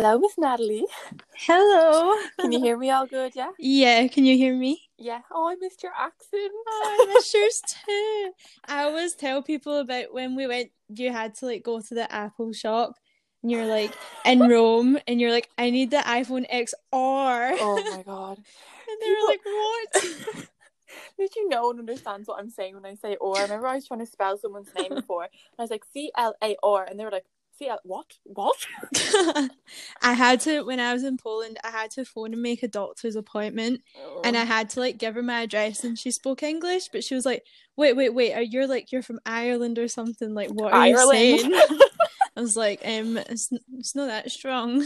Hello, Miss Natalie. Hello. Can you hear me all good? Yeah. Yeah, can you hear me? Yeah. Oh, I missed your accent. Oh, I miss yours too. I always tell people about when we went. You had to like go to the Apple shop, and you're like in Rome, and you're like, I need the iPhone XR. Oh my god. And they were like, what? Did you know one understands what I'm saying when I say or? I remember I was trying to spell someone's name before, and I was like C L A R, and they were like L what what? I had to when I was in Poland. I had to phone and make a doctor's appointment, and I had to like give her my address, and she spoke English, but she was like, "Wait, wait, wait! Are you like you're from Ireland or something? Like, what are Ireland. you saying?" I was like, "Um, it's it's not that strong."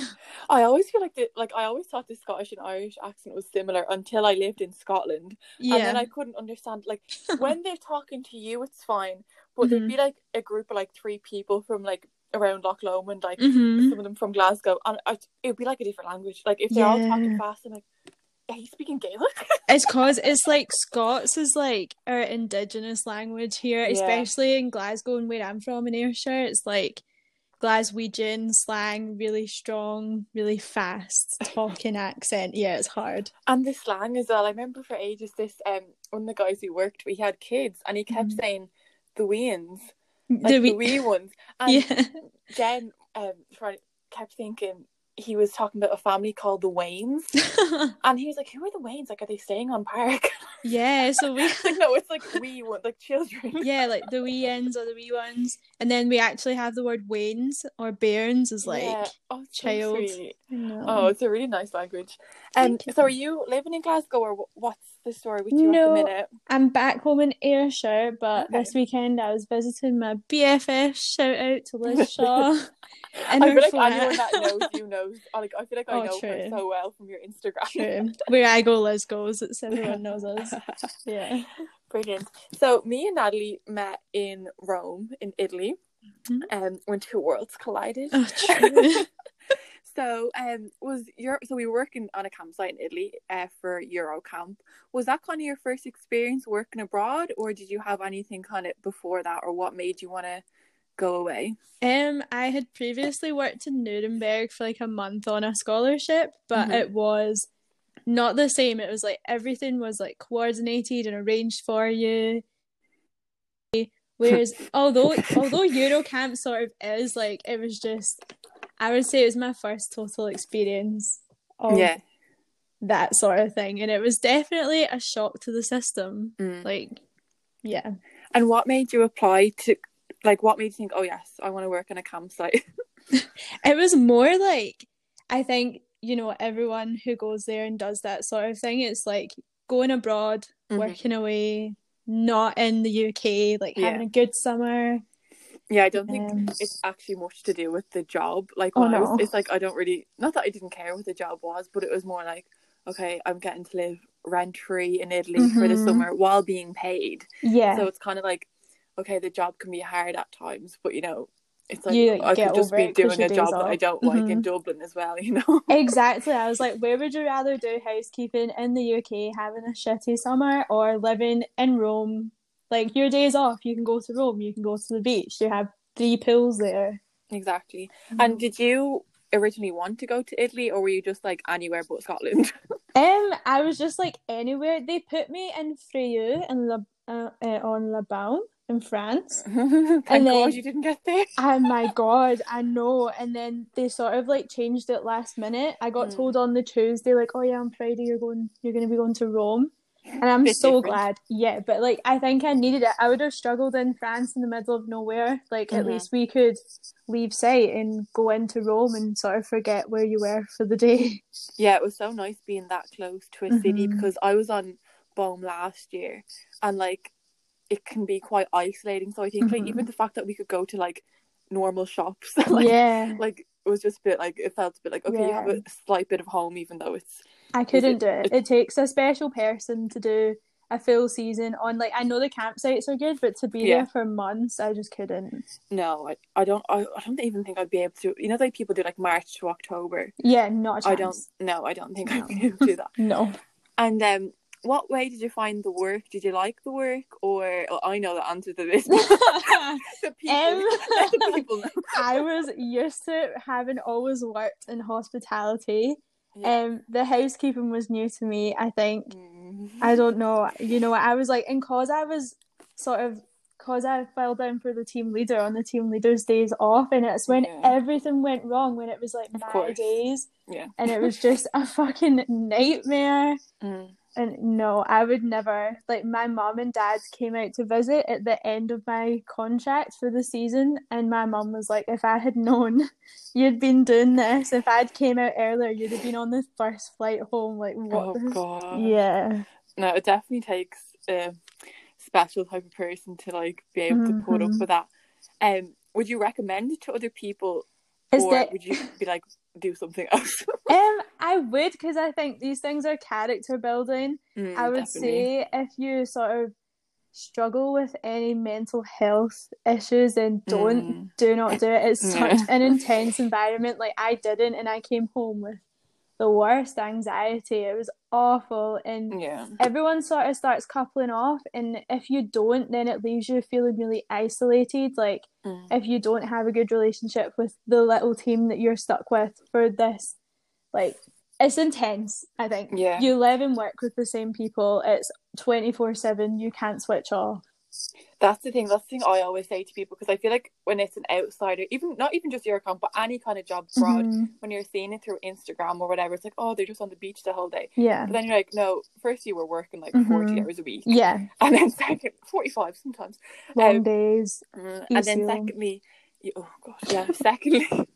I always feel like the like I always thought the Scottish and Irish accent was similar until I lived in Scotland, Yeah, and then I couldn't understand like when they're talking to you, it's fine, but there'd Mhm. be like a group of like three people from like around Loch Lomond, like hmm some of them from Glasgow, and it'd be like a different language. Like if they're all talking fast, I'm like, are you speaking Gaelic? It's cause it's like Scots is like our indigenous language here, Yeah. especially in Glasgow and where I'm from in Ayrshire. It's like Glaswegian slang, really strong, really fast talking accent. Yeah, it's hard. and the slang as well. I remember for ages this um one of the guys who worked, we had kids, and he kept Mhm. saying the weans, like the we- wee ones, and yeah. Jen um kept thinking he was talking about a family called the Waynes, and he was like, "Who are the Waynes? Like, are they staying on Park?" yeah, so we like, no, it's like we one, like children. yeah, like the wee ends or the wee ones. And then we actually have the word Weans or Bairns as like Yeah. oh, so child. know. Oh, it's a really nice language. Um, so are you living in Glasgow, or what's the story with you at No. the minute? I'm back home in Ayrshire, but Okay. this weekend I was visiting my BFF. Shout out to Liz Shaw. I feel like anyone that knows you knows. I Like, I feel like I Oh, know her so well from your Instagram. True. Where I go, Liz goes. It's everyone knows us. Yeah. Brilliant. So me and Natalie met in Rome, in Italy, Mhm. um, when two worlds collided. Oh, true. so um was your so we were working on a campsite in Italy uh, for Eurocamp. Was that kind of your first experience working abroad or did you have anything kind of before that or what made you want to go away? Um, I had previously worked in Nuremberg for like a month on a scholarship, but Mhm. it was not the same. It was like everything was like coordinated and arranged for you. Whereas although although Eurocamp sort of is like it was just I would say it was my first total experience of yeah. that sort of thing. And it was definitely a shock to the system. Mm. Like yeah. And what made you apply to like what made you think, "Oh yes, I want to work in a campsite." It was more like I think, you know, everyone who goes there and does that sort of thing, it's like going abroad, Mhm. working away, not in the UK, like Yeah. having a good summer. Yeah, I don't think Um, it's actually much to do with the job. Like, Oh, I was, it's like I don't really, not that I didn't care what the job was, but it was more like, okay, I'm getting to live rent free in Italy for the Mhm. summer while being paid. Yeah. So it's kind of like, okay, the job can be hard at times, but you know, it's like You, like, I could just be doing a job that I don't like in Mhm. Dublin as well, you know? Exactly. I was like, where would you rather do housekeeping in the UK, having a shitty summer, or living in Rome? Like your days off, you can go to Rome, you can go to the beach, you have three pools there. exactly. Mm-hmm. And did you originally want to go to Italy, or were you just like anywhere but Scotland? Um, I was just like anywhere. They put me in Fréjus in La, uh, uh, on La Baume in France. Thank And God then- you didn't get there. Oh my god, I know. And then they sort of like changed it last minute. I got Mm. told on the Tuesday, like, oh yeah, on Friday you're going, you're going to be going to Rome. And I'm so different. glad. Yeah, but like I think I needed it. I would have struggled in France in the middle of nowhere. Like at Mhm. least we could leave sight and go into Rome and sort of forget where you were for the day. Yeah, it was so nice being that close to a city Mhm. because I was on Baume last year and like it can be quite isolating. So I think like Mhm. even the fact that we could go to like normal shops, like yeah. like it was just a bit like it felt a bit like okay, you have a slight bit of home even though it's I couldn't it- do it. it- takes a special person to do a full season on like I know the campsites are good, but to be Yeah. there for months, I just couldn't. no, I, I don't I, I don't even think I'd be able to you know like people do like March to October. Yeah, not I don't no, I don't think I'd be able to do that. No. And um what way did you find the work? Did you like the work, or well, I know the answer to this. the people, um, the people I was used to having always worked in hospitality. Yeah. Um, the housekeeping was new to me. I think. Mm. I don't know. You know, I was like, and cause I was sort of because I fell down for the team leader on the team leader's days off, and it's when yeah. everything went wrong, when it was like my days, yeah, and it was just a fucking nightmare. Mm. And no, I would never. Like my mom and dad came out to visit at the end of my contract for the season, and my mom was like, "If I had known you'd been doing this, if I'd came out earlier, you'd have been on the first flight home." Like what? Oh god. Yeah. No, it definitely takes. a special type of person to like be able mm-hmm. to put up mm-hmm. with that. Um, would you recommend it to other people, Is or would you be like do something else? um, I would because I think these things are character building. Mm, I would definitely. say if you sort of struggle with any mental health issues then don't mm. do not do it it's such an intense environment like i didn't and i came home with the worst anxiety. It was awful, and yeah. everyone sort of starts coupling off. And if you don't, then it leaves you feeling really isolated. Like mm. if you don't have a good relationship with the little team that you're stuck with for this, like it's intense. I think. Yeah. You live and work with the same people. It's twenty four seven. You can't switch off. That's the thing. That's the thing I always say to people because I feel like when it's an outsider, even not even just your account, but any kind of job abroad, mm-hmm. when you're seeing it through Instagram or whatever, it's like, oh, they're just on the beach the whole day. Yeah. But then you're like, no, first you were working like mm-hmm. 40 hours a week. Yeah. And then second, 45 sometimes. Long um, days. Mm, and then secondly, you, oh god, yeah. secondly,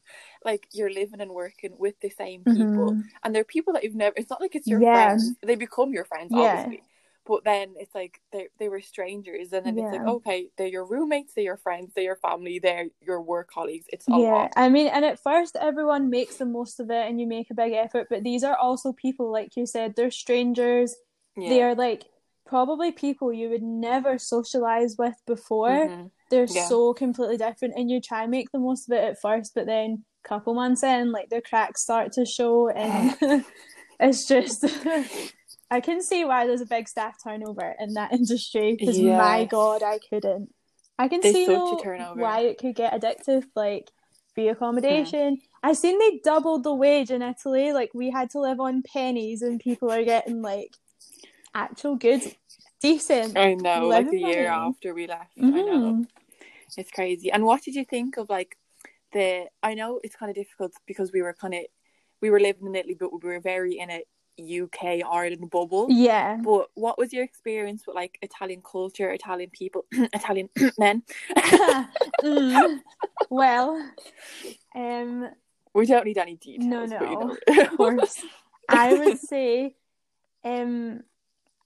like you're living and working with the same people, mm-hmm. and they're people that you've never. It's not like it's your yeah. friends; they become your friends, yeah. obviously but then it's like they they were strangers and then yeah. it's like okay they're your roommates they're your friends they're your family they're your work colleagues it's all yeah i mean and at first everyone makes the most of it and you make a big effort but these are also people like you said they're strangers yeah. they are like probably people you would never socialize with before mm-hmm. they're yeah. so completely different and you try and make the most of it at first but then couple months in like the cracks start to show and it's just I can see why there's a big staff turnover in that industry because yes. my god, I couldn't. I can there's see though, why it could get addictive, like free accommodation. Yeah. I seen they doubled the wage in Italy. Like we had to live on pennies, and people are getting like actual good, decent. I know, like a year after we left. Mm-hmm. I know mm-hmm. it's crazy. And what did you think of like the? I know it's kind of difficult because we were kind of we were living in Italy, but we were very in it UK Ireland bubble. Yeah. But what was your experience with like Italian culture, Italian people, Italian men? mm. Well, um, we don't need any details. No, no, of course. I would say, um,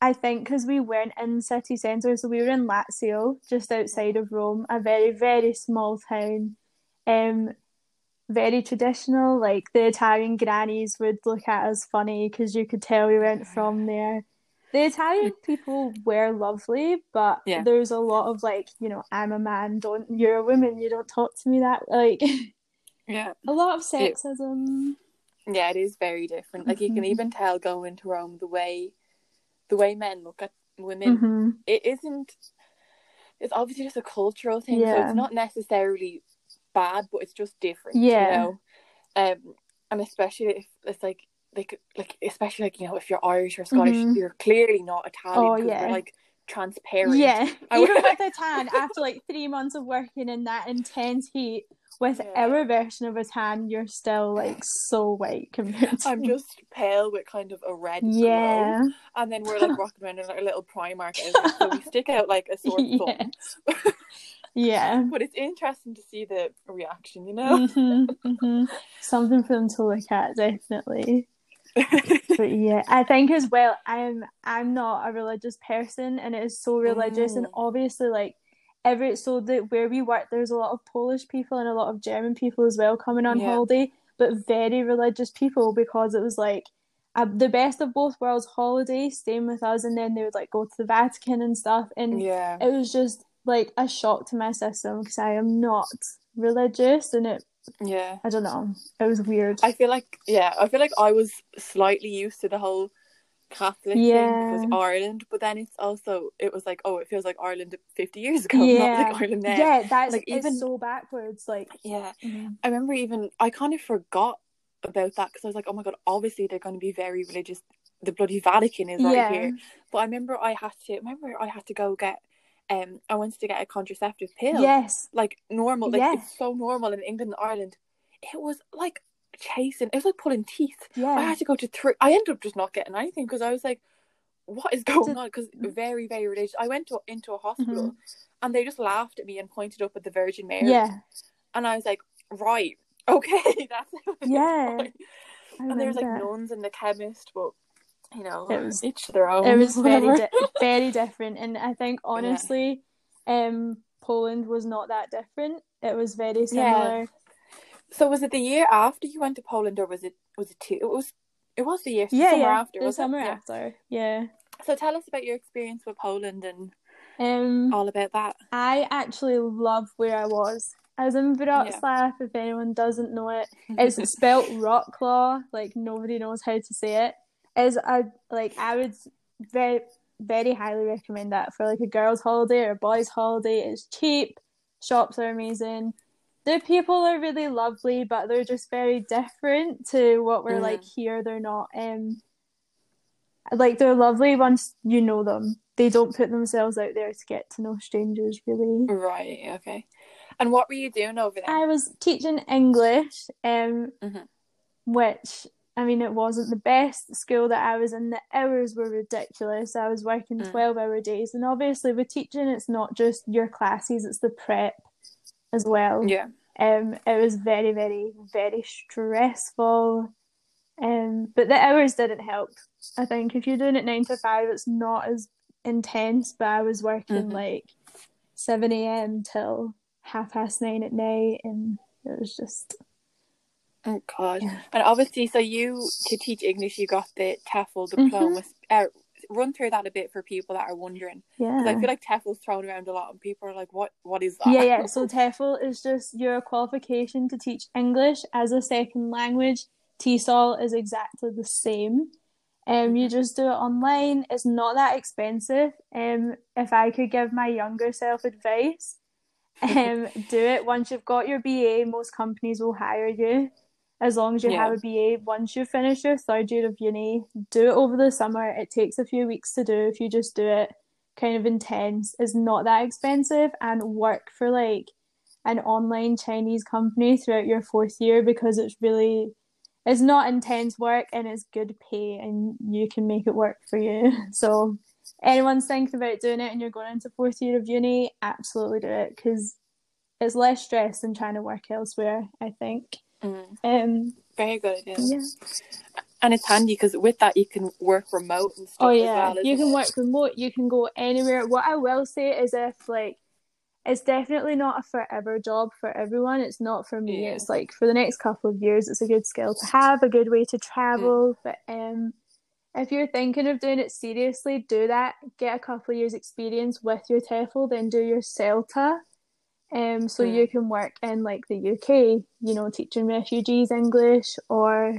I think because we weren't in city centre, so we were in Lazio, just outside of Rome, a very very small town. Um, very traditional. Like the Italian grannies would look at us funny because you could tell we went from there. The Italian people were lovely, but yeah. there's a lot of like, you know, I'm a man, don't you're a woman, you don't talk to me that like Yeah. A lot of sexism. It, yeah, it is very different. Like you can mm-hmm. even tell going to Rome the way the way men look at women. Mm-hmm. It isn't it's obviously just a cultural thing, yeah. so it's not necessarily bad, but it's just different. Yeah. You know? Um, and especially if it's like like like especially like you know if you're Irish or Scottish, mm-hmm. you're clearly not Italian. Oh yeah. They're, like transparent. Yeah. I Even with a tan, after like three months of working in that intense heat, with yeah. our version of a tan, you're still like so white compared to I'm just pale with kind of a red yeah. glow. And then we're like walking around in like a little Primark outfit, so we stick out like a sore thumb. Yeah. but it's interesting to see the reaction, you know? Mm-hmm, mm-hmm. Something for them to look at, definitely. but yeah, I think as well, I'm I'm not a religious person and it is so religious mm. and obviously like every so that where we work there's a lot of Polish people and a lot of German people as well coming on yeah. holiday, but very religious people because it was like uh, the best of both worlds holiday staying with us and then they would like go to the Vatican and stuff and yeah it was just like a shock to my system because I am not religious and it yeah I don't know it was weird I feel like yeah I feel like I was slightly used to the whole Catholic thing because Ireland, but then it's also it was like oh it feels like Ireland fifty years ago, yeah, not like Ireland now. yeah, that's Like, even- so backwards. Like, Yeah. mhm. I remember even I kind of forgot about that because I was like, oh my god, obviously they're going to be very religious. The bloody Vatican is right Yeah. here. But I remember I had to remember I had to go get um I wanted to get a contraceptive pill. yes, Like normal, like Yeah. it's so normal in England and Ireland. It was like chasing. It was like pulling teeth. Yeah. I had to go to three. I ended up just not getting anything because I was like, "What is going on?" Because very, very religious. I went to into a hospital Mm-hmm. and they just laughed at me and pointed up at the Virgin Mary. yeah, and I was like, "Right, okay, that's Yeah. And there was like nuns and the chemist, but you know, It was- each their own. it was very di- very different and i think honestly um poland was not that different it was very similar So was it the year after you went to Poland, or was it was it two? It was. It was the year yeah summer yeah, after. the was summer it? Yeah. after yeah So tell us about your experience with Poland and um all about that. i actually love where i was I was in Wrocław, if anyone doesn't know it. It's spelt Rocklaw, like nobody knows how to say it. Is a like I would very very highly recommend that for like a girls' holiday or a boys' holiday. It's cheap, shops are amazing. The people are really lovely, but they're just very different to what we're Mhm. like here. They're not um like they're lovely once you know them. They don't put themselves out there to get to know strangers really. Right. Okay. And what were you doing over there? I was teaching English, um, Mhm. which I mean, it wasn't the best school that I was in. The hours were ridiculous. I was working Mm. twelve-hour days, and obviously with teaching, it's not just your classes; it's the prep as well. yeah. Um, it was very, very, very stressful. Um, but the hours didn't help. I think if you're doing it nine to five, it's not as intense. But I was working Mhm. like seven a.m. till half past nine at night, and it was just Oh God. And obviously, so you to teach English, you got the TEFL Mm-hmm. diploma. Uh, run through that a bit for people that are wondering, yeah. I feel like TEFL's thrown around a lot, and people are like, "What? What is that?" Yeah, yeah. So TEFL is just your qualification to teach English as a second language. TESOL is exactly the same. Um, you just do it online. It's not that expensive. Um, if I could give my younger self advice, um, do it once you've got your BA. Most companies will hire you as long as you Yeah. have a BA. Once you finish your third year of uni, do it over the summer. It takes a few weeks to do if you just do it kind of intense. It's not that expensive and work for like an online Chinese company throughout your fourth year because it's really it's not intense work and it's good pay and you can make it work for you. So anyone's thinking about doing it and you're going into fourth year of uni, absolutely do it because it's less stress than trying to work elsewhere. I think. Mm, Um. very good idea. Yeah. And it's handy because with that you can work remote and stuff. Oh yeah, well, you can it? work remote. You can go anywhere. What I will say is, if like, it's definitely not a forever job for everyone. It's not for me. Yeah. It's like for the next couple of years, it's a good skill to have, a good way to Mm. travel. But um, if you're thinking of doing it seriously, do that. Get a couple of years experience with your TEFL, then do your CELTA. Um, so Mm. you can work in like the UK, you know, teaching refugees English, or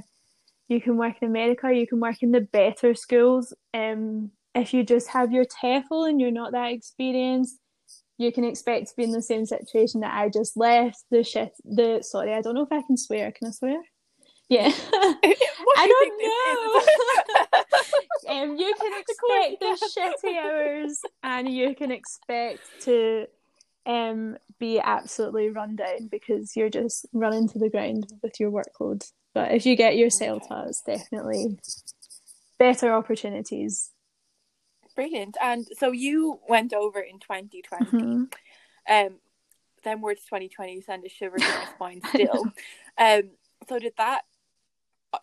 you can work in America, you can work in the better schools. Um, if you just have your TEFL and you're not that experienced, you can expect to be in the same situation that I just left. The shit, the sorry, I don't know if I can swear. Can I swear? Yeah. I don't know. um, you can expect the shitty hours, and you can expect to um be absolutely run down because you're just running to the ground with your workload. But if you get your CELTA, it's definitely better opportunities. Brilliant. And so you went over in 2020. Mhm. Um, then words 2020 send a shiver down my spine still. Um, so did that?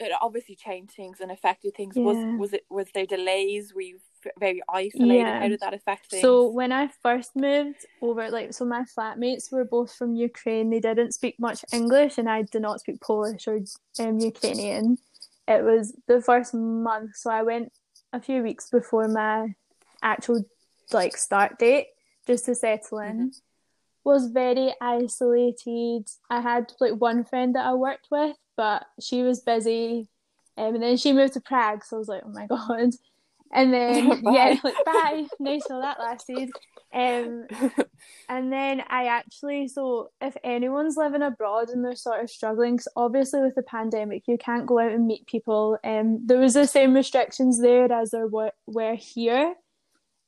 It obviously changed things and affected things. Yeah. Was was it was there delays? Were you very isolated? Yeah. How did that affect things? So when I first moved over, like, so my flatmates were both from Ukraine. They didn't speak much English, and I did not speak Polish or um, Ukrainian. It was the first month, so I went a few weeks before my actual like start date just to settle in. Was very isolated. I had like one friend that I worked with, but she was busy, um, and then she moved to Prague. So I was like, oh my god. And then Bye. yeah, like bye. Nice how that lasted. Um, and then I actually so if anyone's living abroad and they're sort of struggling, 'cause obviously with the pandemic you can't go out and meet people. Um, there was the same restrictions there as there were, were here.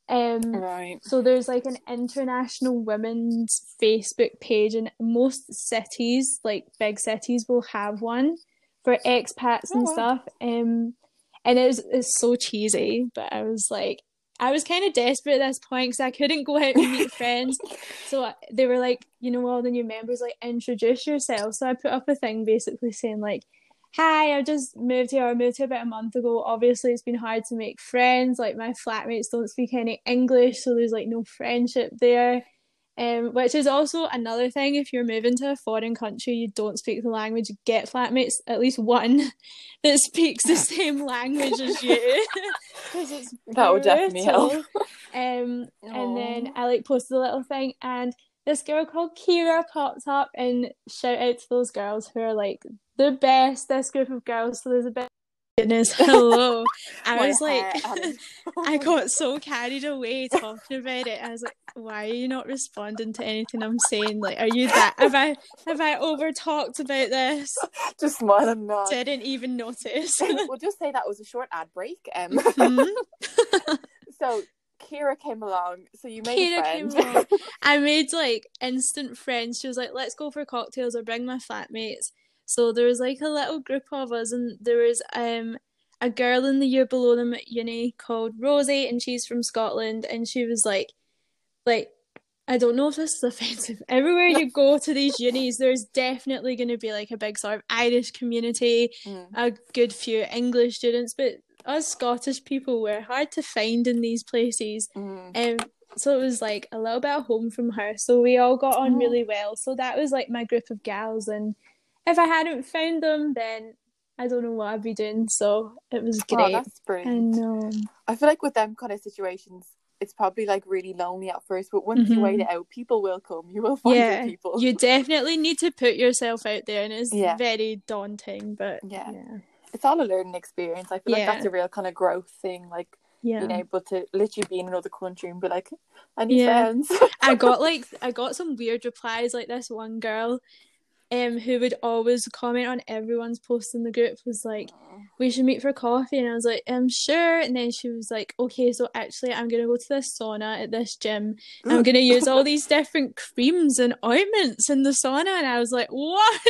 Um, right. so there's like an international women's Facebook page, and most cities, like big cities, will have one for expats and Oh, wow. stuff. Um, and it was it's so cheesy, but I was like, I was kind of desperate at this point because I couldn't go out and meet friends. So they were like, you know, all the new members like introduce yourself. So I put up a thing basically saying like, hi, I just moved here. I moved here about a month ago. Obviously, it's been hard to make friends. Like my flatmates don't speak any English, so there's like no friendship there. Um, which is also another thing. If you're moving to a foreign country, you don't speak the language. Get flatmates, at least one that speaks the same language as you, because it's That would definitely help. Um, and then I like posted a little thing, and this girl called Kira popped up, and shout out to those girls who are like the best. This group of girls. So there's a bit. Goodness, hello. I was like. I got so carried away talking about it. I was like, why are you not responding to anything I'm saying? Like, are you that? Have I have I over talked about this? just smile and nod. Didn't even notice. we'll just say that was a short ad break. Um, Mhm. so Kira came along. So you made Kira a came along. I made like instant friends. She was like, let's go for cocktails or bring my flatmates. So there was like a little group of us, and there was um a girl in the year below them at uni called Rosie, and she's from Scotland, and she was like, like. I don't know if this is offensive. Everywhere you go to these unis, there's definitely going to be like a big sort of Irish community, Mm. a good few English students, but us Scottish people were hard to find in these places. Mm. Um, so it was like a little bit of home from her. So we all got on Oh. really well. So that was like my group of gals. And if I hadn't found them, then I don't know what I'd be doing. So it was Oh, great. that's I know. I feel like with them kind of situations, it's probably like really lonely at first, but once you Mhm. wait it out, people will come. You will find Yeah, people. you definitely need to put yourself out there, and it's Yeah. very daunting. But Yeah. yeah, It's all a learning experience. I feel like that's a real kind of growth thing. Like yeah. being able to literally be in another country and be like, I need Yeah. friends. I got like I got some weird replies like this one girl um who would always comment on everyone's post in the group was like we should meet for coffee and I was like "I'm sure and then she was like okay so actually I'm gonna go to this sauna at this gym and I'm gonna use all these different creams and ointments in the sauna and I was like what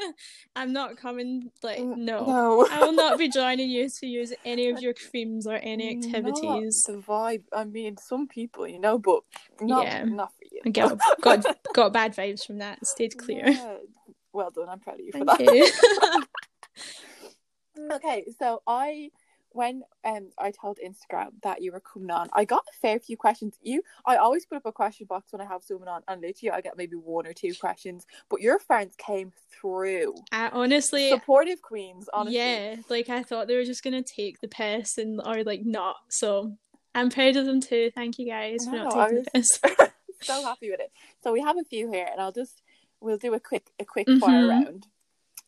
I'm not coming like no no. I will not be joining you to use any of your creams or any Not activities the vibe. I mean, some people, you know, but not Yeah. not for you. Got got got bad vibes from that stayed clear Yeah. Well done. I'm proud of you for that. you. Okay, so I when um I told Instagram that you were coming on, I got a fair few questions. You I always put up a question box when I have someone on and literally I get maybe one or two questions. But your friends came through. I honestly, Supportive queens, honestly. yeah, like I thought they were just gonna take the piss and or like not. So I'm proud of them too. Thank you guys for not taking the piss. so happy with it. So we have a few here and I'll just we'll do a quick a quick Mhm. fire round.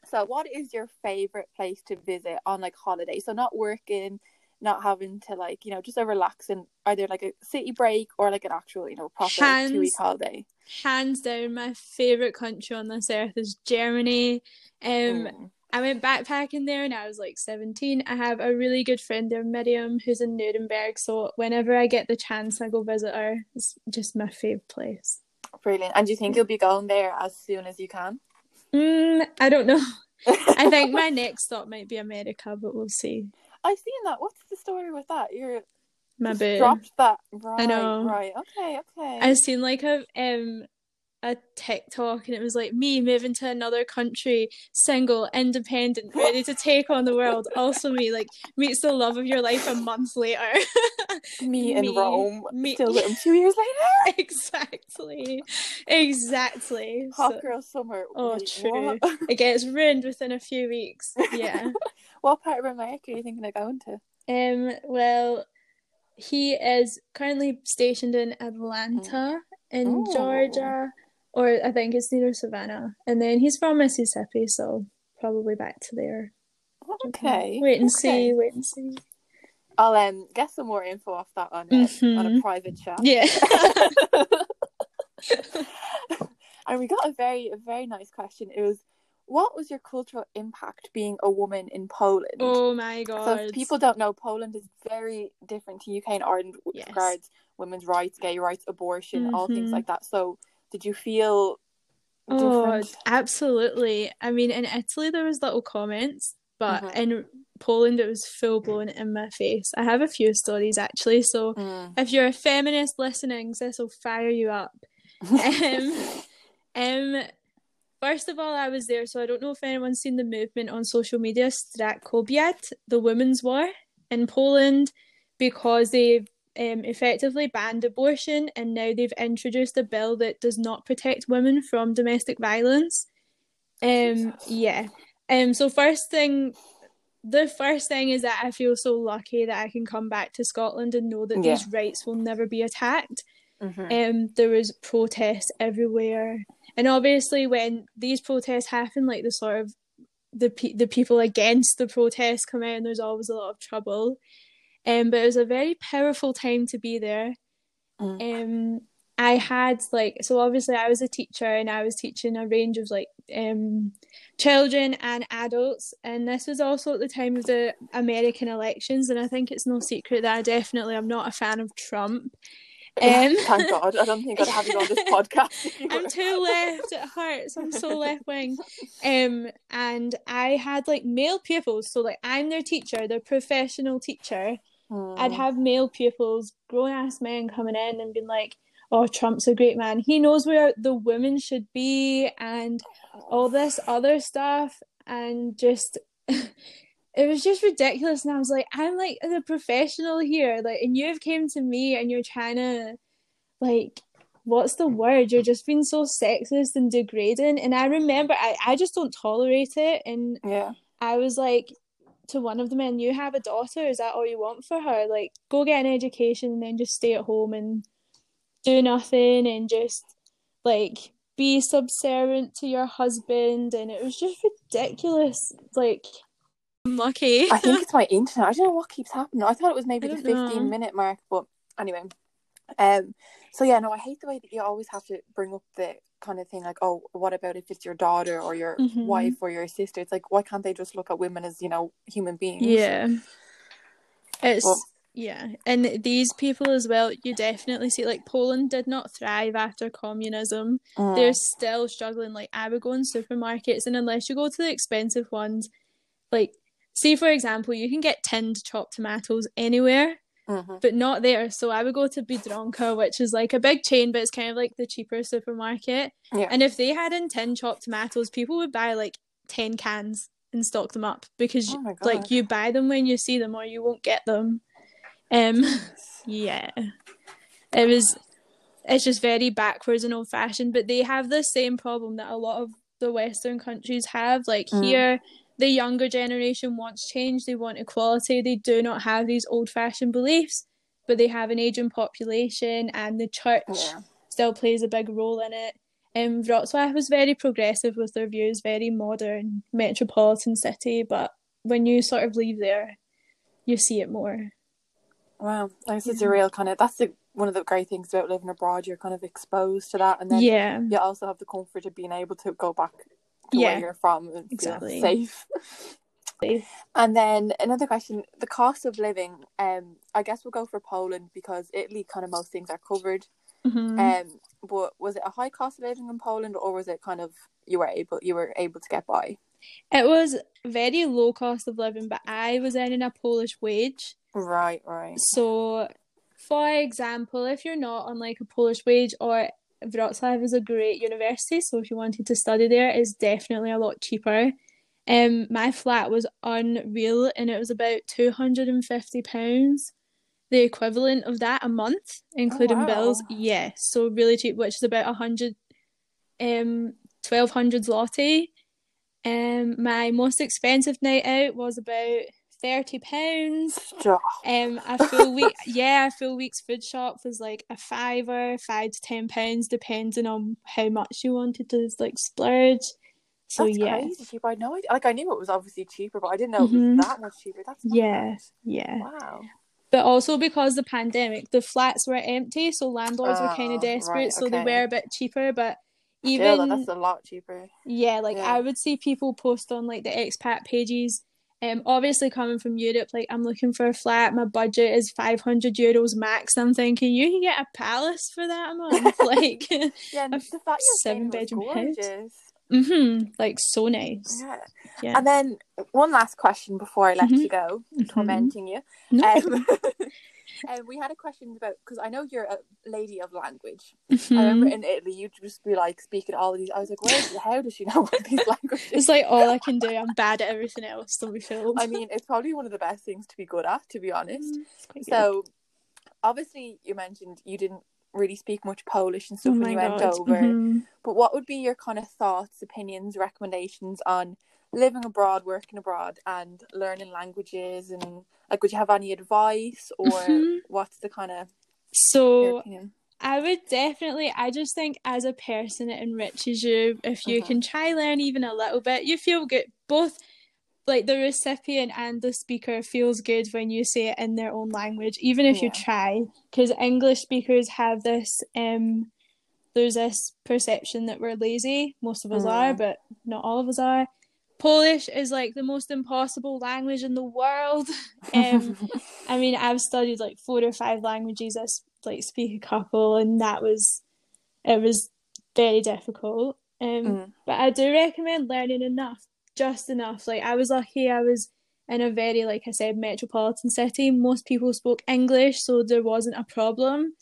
So what is your favorite place to visit on like holiday? So not working, not having to like, you know, just a relaxing either like a city break or like an actual, you know, proper Hands- two week holiday. Hands down, my favorite country on this earth is Germany. Um, Mm. I went backpacking there and I was like 17. I have a really good friend there, Miriam, who's in Nuremberg. So whenever I get the chance, I go visit her. It's just my fave place. Brilliant. And do you think you'll be going there as soon as you can? Mm, I don't know. I think my next stop might be America, but we'll see. I've seen that. What's the story with that? You're My boo. dropped that. Right, know. right. Okay, okay. I've seen like a um a TikTok and it was like me moving to another country, single, independent, ready to take on the world. Also me, like meets the love of your life a month later. me in Rome. me- Still with him two years later. exactly. Exactly. Hot So, girl summer. oh Wait, true. What? It gets ruined within a few weeks. Yeah. what part of America are you thinking of going to? Um, well, he is currently stationed in Atlanta in Oh. Georgia, or I think it's near Savannah. And then he's from Mississippi, so probably back to there. Okay. Wait and okay. see, wait and see. I'll um get some more info off that on uh, Mhm. on a private chat. Yeah. and we got a very a very nice question. It was, what was your cultural impact being a woman in Poland? oh my So god. if people don't know, Poland is very different to UK and Ireland with Yes. regards women's rights, gay rights, abortion, all things Mhm. like that. So did you feel Oh, absolutely. I mean, in Italy there was little comments, but Mhm. in Poland it was full blown in my face. I have a few stories actually, so Mm. if you're a feminist listening, this will fire you up. um, um, first of all, I was there, so I don't know if anyone's seen the movement on social media, Strajk Kobiet, the women's war in Poland, because they've um, effectively banned abortion and now they've introduced a bill that does not protect women from domestic violence. Um, yeah. Um, so first thing, the first thing is that I feel so lucky that I can come back to Scotland and know that Yeah. these rights will never be attacked Mhm. um there was protests everywhere and obviously when these protests happen like the sort of the pe- the people against the protests come out and there's always a lot of trouble um but it was a very powerful time to be there Mm. um I had like so obviously I was a teacher and I was teaching a range of like um children and adults and this was also at the time of the American elections and I think it's no secret that I definitely am not a fan of Trump um Thank God. I don't think I'd have you on this podcast. I'm too left at heart, so I'm so left wing. Um, and I had like male pupils, so like I'm their teacher, their professional teacher. I'd Mm. have male pupils, grown ass men coming in and being like, "Oh, Trump's a great man. He knows where the women should be," and all this other stuff, and just. It was just ridiculous, and I was like, "I'm like the professional here, like, and you've came to me, and you're trying to, like, what's the word? You're just being so sexist and degrading. And I remember I, I just don't tolerate it. And Yeah. I was like to one of the men, You have a daughter, is that all you want for her? Like, go get an education and then just stay at home and do nothing and just like be subservient to your husband. And it was just ridiculous. Like, I'm lucky. I think it's my internet. I don't know what keeps happening. I thought it was maybe the don't know. 15 minute mark, but anyway. Um so yeah, no, I hate the way that you always have to bring up the kind of thing like, oh, what about if it's your daughter or your Mhm. wife or your sister? It's like why can't they just look at women as, you know, human beings? Yeah. It's Well- yeah. And these people as well, you definitely see like Poland did not thrive after communism. Mm. They're still struggling. Like I would go in supermarkets and unless you go to the expensive ones, like see for example, you can get tinned chopped tomatoes anywhere, Mhm. but not there. So I would go to Biedronka, which is like a big chain, but it's kind of like the cheaper supermarket. Yeah. And if they had in tin chopped tomatoes, people would buy like ten cans and stock them up because Oh like you buy them when you see them or you won't get them. Um yeah. It was it's just very backwards and old fashioned, but they have the same problem that a lot of the Western countries have. Like Mm. here the younger generation wants change, they want equality, they do not have these old fashioned beliefs, but they have an aging population and the church Yeah. still plays a big role in it. Um, Wrocław was very progressive with their views, very modern, metropolitan city, but when you sort of leave there, you see it more. Wow. Like, it's a real kind of that's the one of the great things about living abroad. You're kind of exposed to that and then yeah, you also have the comfort of being able to go back to Yeah. where you're from and feel Exactly. safe. And then another question: the cost of living. Um, I guess we'll go for Poland because Italy kind of most things are covered. Mhm. Um, but was it a high cost of living in Poland, or was it kind of you were able you were able to get by? it was very low cost of living, but I was earning a Polish wage. Right, right. So, for example, if you're not on like a Polish wage or Wrocław is a great university, so if you wanted to study there, it's definitely a lot cheaper. Um, my flat was unreal, and it was about two hundred and fifty pounds, the equivalent of that a month, including wow. bills. Yeah, so really cheap, which is about a hundred, um, twelve hundred zloty. Um, my most expensive night out was about thirty pounds. Um, a full week, yeah, a full week's food shop was like a fiver, five to ten pounds, depending on how much you wanted to like splurge. So That's yeah, crazy cheap. I idea. Like I knew it was obviously cheaper, but I didn't know it Mhm. was that much cheaper. That's Yeah. yeah. Wow. but also because the pandemic, the flats were empty, so landlords were kind of desperate, right, so they were a bit cheaper. But even that's a lot cheaper. yeah, like Yeah. I would see people post on like the expat pages. Um, obviously coming from Europe, like I'm looking for a flat. My budget is 500 euros max. I'm thinking you can get a palace for that a month, like, Yeah, A the fact you're seven-bedroom house. gorgeous. hmm like so nice. Yeah. Yeah. And then one last question before I let Mhm. you go, Mhm. tormenting you. No. Um, and we had a question about because I know you're a lady of language. Mhm. I remember in Italy, you'd just be like speaking all of these. I was like, where? How does she know these languages? It's like all I can do. I'm bad at everything else. Don't be fooled. I mean, it's probably one of the best things to be good at, to be honest. Mm, quite good. So, obviously, you mentioned you didn't really speak much Polish and oh stuff when you god. went over. Mhm. But what would be your kind of thoughts, opinions, recommendations on living abroad, working abroad, and learning languages? And like, would you have any advice, or Mhm. what's the kind of So? I would definitely. I just think as a person, it enriches you if you Mhm. can try learn even a little bit. You feel good. Both, like the recipient and the speaker, feels good when you say it in their own language, even if you try. Because English speakers have this. Um, there's this perception that we're lazy. Most of us are, Mm. but not all of us are. Polish is like the most impossible language in the world. Um, I mean, I've studied like four or five languages. I like speak a couple, and that was it was very difficult. Um, Mm. but I do recommend learning enough, just enough. Like I was lucky, I was in a very like I said metropolitan city. Most people spoke English, so there wasn't a problem.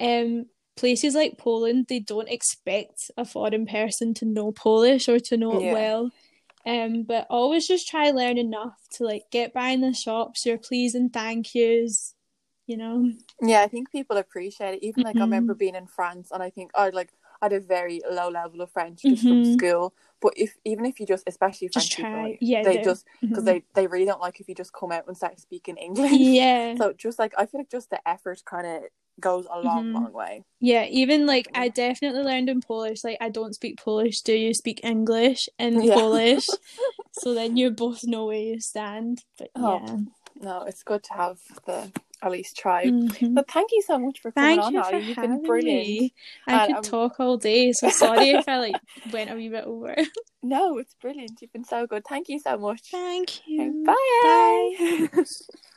Um, places like Poland, they don't expect a foreign person to know Polish or to know Yeah. it well. Um, but always just try learn enough to like get by in the shops, your please and thank yous, you know. Yeah, I think people appreciate it. Even like I Mhm. remember being in France, and I think I like I had a very low level of French just from Mhm. school. But if even if you just, especially French Just people, try. like, Yeah, they just because Mhm. they they really don't like if you just come out and start speaking English. Yeah. So just like I feel like just the effort kind of goes a long, Mhm. long way. Yeah, even like I definitely learned in Polish. Like I don't speak Polish. Do you speak English in Yeah. Polish? so then you both know where you stand. But Oh, yeah. No, it's good to have the at least try. Mhm. But thank you so much for coming Thank on, you for You've been brilliant. me. I And, could um, talk all day, so sorry if I like went a wee bit over. No, it's brilliant. You've been so good. Thank you so much. Thank you. Bye. Bye.